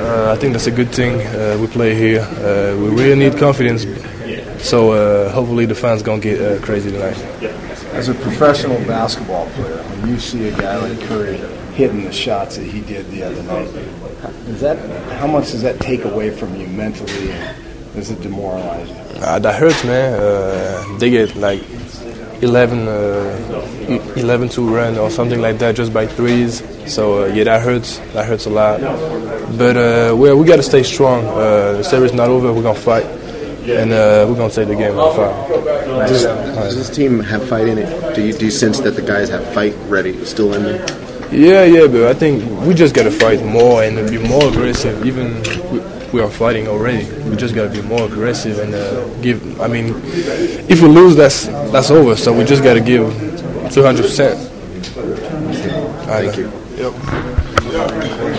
Uh, I think that's a good thing. Uh, we play here. Uh, we really need confidence. So uh, hopefully the fans gonna get uh, crazy tonight. As a professional basketball player, when you see a guy like Curry hitting the shots that he did the other night, does that how much does that take away from you mentally? Is it demoralizing? Uh, that hurts, man. Uh, they get like 11, uh, 11 to run or something like that just by threes. So uh, yeah, that hurts. That hurts a lot. But uh, we we got to stay strong. Uh, the series not over. We're gonna fight, and uh, we're gonna take the game by five. Does, does this team have fight in it? Do you, do you sense that the guys have fight ready, still in them? Yeah, yeah, but I think we just gotta fight more and be more aggressive. Even we, we are fighting already. We just gotta be more aggressive and uh, give. I mean, if we lose, that's that's over. So we just gotta give 200 percent. Thank you. Yep.